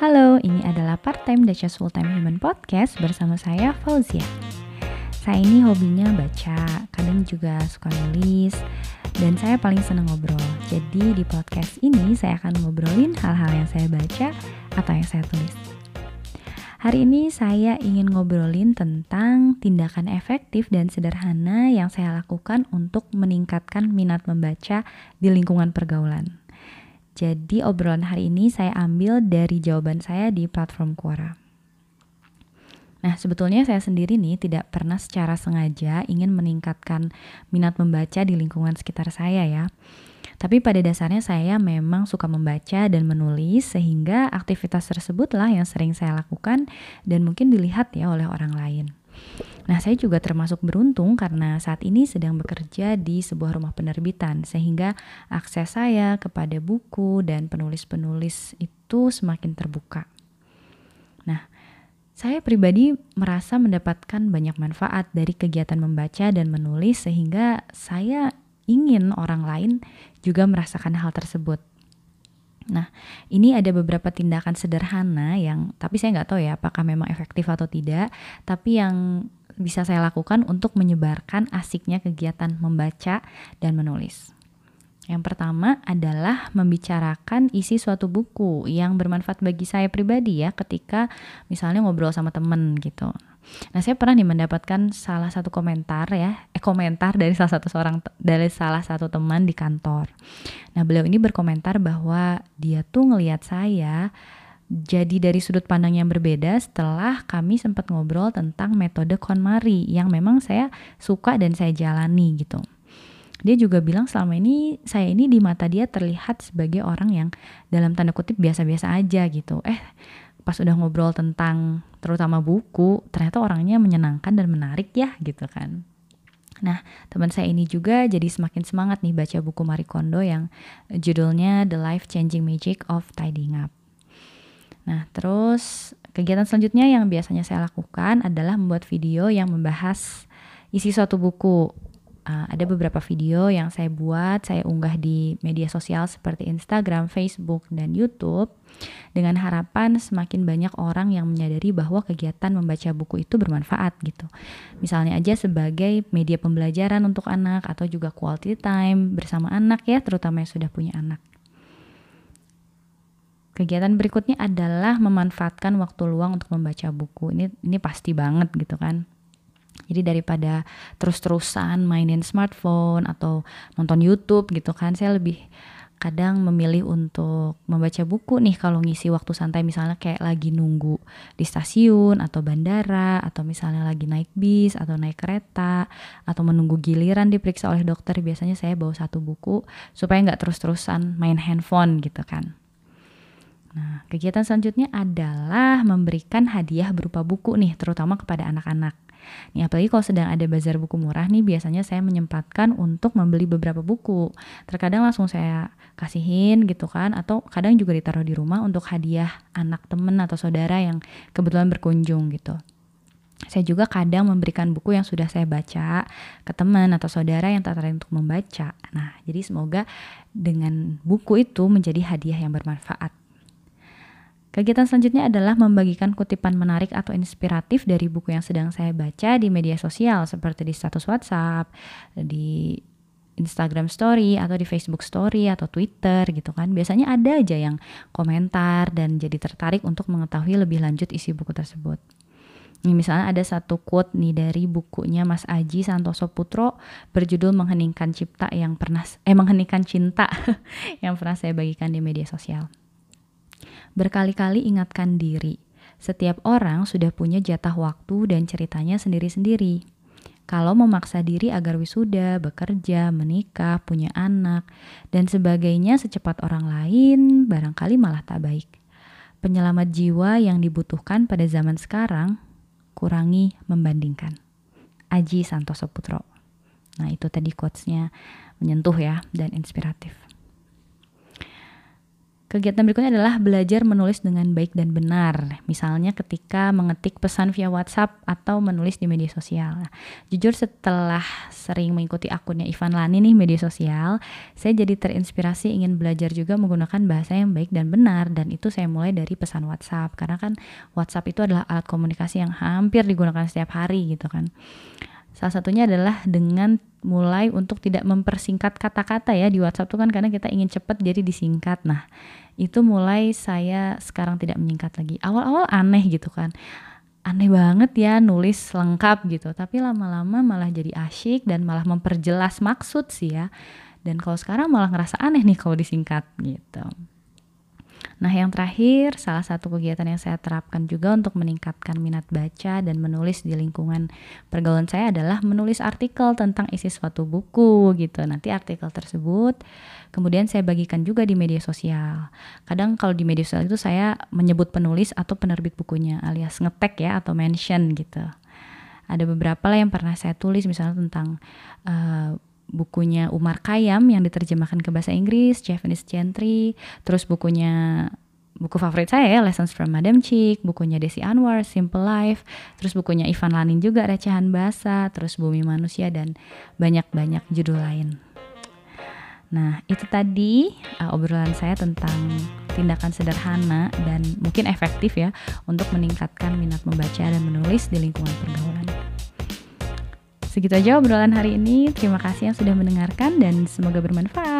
Halo, ini adalah Part Time Dachas Full Time Human Podcast bersama saya Fauzia. Saya ini hobinya baca, kadang juga suka nulis, dan saya paling senang ngobrol. Jadi di podcast ini saya akan ngobrolin hal-hal yang saya baca atau yang saya tulis. Hari ini saya ingin ngobrolin tentang tindakan efektif dan sederhana yang saya lakukan untuk meningkatkan minat membaca di lingkungan pergaulan. Jadi obrolan hari ini saya ambil dari jawaban saya di platform Quora. Nah, sebetulnya saya sendiri nih tidak pernah secara sengaja ingin meningkatkan minat membaca di lingkungan sekitar saya ya. Tapi pada dasarnya saya memang suka membaca dan menulis sehingga aktivitas tersebutlah yang sering saya lakukan dan mungkin dilihat ya oleh orang lain. Nah, saya juga termasuk beruntung karena saat ini sedang bekerja di sebuah rumah penerbitan sehingga akses saya kepada buku dan penulis-penulis itu semakin terbuka. Nah, saya pribadi merasa mendapatkan banyak manfaat dari kegiatan membaca dan menulis sehingga saya ingin orang lain juga merasakan hal tersebut. Nah, ini ada beberapa tindakan sederhana yang, tapi saya nggak tahu ya apakah memang efektif atau tidak, tapi yang bisa saya lakukan untuk menyebarkan asiknya kegiatan membaca dan menulis. Yang pertama adalah membicarakan isi suatu buku yang bermanfaat bagi saya pribadi ya ketika misalnya ngobrol sama temen gitu. Nah, saya pernah nih mendapatkan salah satu komentar ya, eh komentar dari salah satu seorang dari salah satu teman di kantor. Nah, beliau ini berkomentar bahwa dia tuh ngelihat saya jadi dari sudut pandang yang berbeda setelah kami sempat ngobrol tentang metode KonMari yang memang saya suka dan saya jalani gitu. Dia juga bilang selama ini saya ini di mata dia terlihat sebagai orang yang dalam tanda kutip biasa-biasa aja gitu. Eh, pas udah ngobrol tentang terutama buku, ternyata orangnya menyenangkan dan menarik ya gitu kan. Nah, teman saya ini juga jadi semakin semangat nih baca buku Marie Kondo yang judulnya The Life Changing Magic of Tidying Up. Nah, terus kegiatan selanjutnya yang biasanya saya lakukan adalah membuat video yang membahas isi suatu buku uh, ada beberapa video yang saya buat, saya unggah di media sosial seperti Instagram, Facebook, dan YouTube dengan harapan semakin banyak orang yang menyadari bahwa kegiatan membaca buku itu bermanfaat gitu. Misalnya aja sebagai media pembelajaran untuk anak atau juga quality time bersama anak ya, terutama yang sudah punya anak. Kegiatan berikutnya adalah memanfaatkan waktu luang untuk membaca buku. Ini ini pasti banget gitu kan jadi daripada terus-terusan mainin smartphone atau nonton YouTube gitu kan, saya lebih kadang memilih untuk membaca buku nih kalau ngisi waktu santai misalnya kayak lagi nunggu di stasiun atau bandara atau misalnya lagi naik bis atau naik kereta atau menunggu giliran diperiksa oleh dokter biasanya saya bawa satu buku supaya nggak terus-terusan main handphone gitu kan. Kegiatan selanjutnya adalah memberikan hadiah berupa buku nih, terutama kepada anak-anak. Nih apalagi kalau sedang ada bazar buku murah nih biasanya saya menyempatkan untuk membeli beberapa buku. Terkadang langsung saya kasihin gitu kan atau kadang juga ditaruh di rumah untuk hadiah anak temen atau saudara yang kebetulan berkunjung gitu. Saya juga kadang memberikan buku yang sudah saya baca ke teman atau saudara yang tertarik untuk membaca. Nah, jadi semoga dengan buku itu menjadi hadiah yang bermanfaat Kegiatan selanjutnya adalah membagikan kutipan menarik atau inspiratif dari buku yang sedang saya baca di media sosial seperti di status WhatsApp, di Instagram Story atau di Facebook Story atau Twitter gitu kan. Biasanya ada aja yang komentar dan jadi tertarik untuk mengetahui lebih lanjut isi buku tersebut. Nih misalnya ada satu quote nih dari bukunya Mas Aji Santoso Putro berjudul Mengheningkan Cipta yang pernah eh mengheningkan cinta yang pernah saya bagikan di media sosial. Berkali-kali ingatkan diri, setiap orang sudah punya jatah waktu dan ceritanya sendiri-sendiri. Kalau memaksa diri agar wisuda, bekerja, menikah, punya anak, dan sebagainya secepat orang lain, barangkali malah tak baik. Penyelamat jiwa yang dibutuhkan pada zaman sekarang, kurangi membandingkan. Aji Santoso Putro. Nah itu tadi quotes-nya menyentuh ya dan inspiratif. Kegiatan berikutnya adalah belajar menulis dengan baik dan benar. Misalnya ketika mengetik pesan via WhatsApp atau menulis di media sosial. Nah, jujur setelah sering mengikuti akunnya Ivan Lani nih media sosial, saya jadi terinspirasi ingin belajar juga menggunakan bahasa yang baik dan benar dan itu saya mulai dari pesan WhatsApp karena kan WhatsApp itu adalah alat komunikasi yang hampir digunakan setiap hari gitu kan. Salah satunya adalah dengan mulai untuk tidak mempersingkat kata-kata ya di WhatsApp tuh kan karena kita ingin cepat jadi disingkat. Nah, itu mulai saya sekarang tidak menyingkat lagi. Awal-awal aneh gitu kan. Aneh banget ya nulis lengkap gitu, tapi lama-lama malah jadi asyik dan malah memperjelas maksud sih ya. Dan kalau sekarang malah ngerasa aneh nih kalau disingkat gitu. Nah, yang terakhir, salah satu kegiatan yang saya terapkan juga untuk meningkatkan minat baca dan menulis di lingkungan pergaulan saya adalah menulis artikel tentang isi suatu buku gitu. Nanti artikel tersebut kemudian saya bagikan juga di media sosial. Kadang kalau di media sosial itu saya menyebut penulis atau penerbit bukunya alias ngetek ya atau mention gitu. Ada beberapa lah yang pernah saya tulis misalnya tentang uh, bukunya Umar Kayam yang diterjemahkan ke bahasa Inggris, Japanese Gentry, terus bukunya buku favorit saya ya Lessons from Madam Chick, bukunya Desi Anwar Simple Life, terus bukunya Ivan Lanin juga Recehan Bahasa, terus Bumi Manusia dan banyak-banyak judul lain. Nah, itu tadi uh, obrolan saya tentang tindakan sederhana dan mungkin efektif ya untuk meningkatkan minat membaca dan menulis di lingkungan pergaulan. Segitu aja obrolan hari ini. Terima kasih yang sudah mendengarkan dan semoga bermanfaat.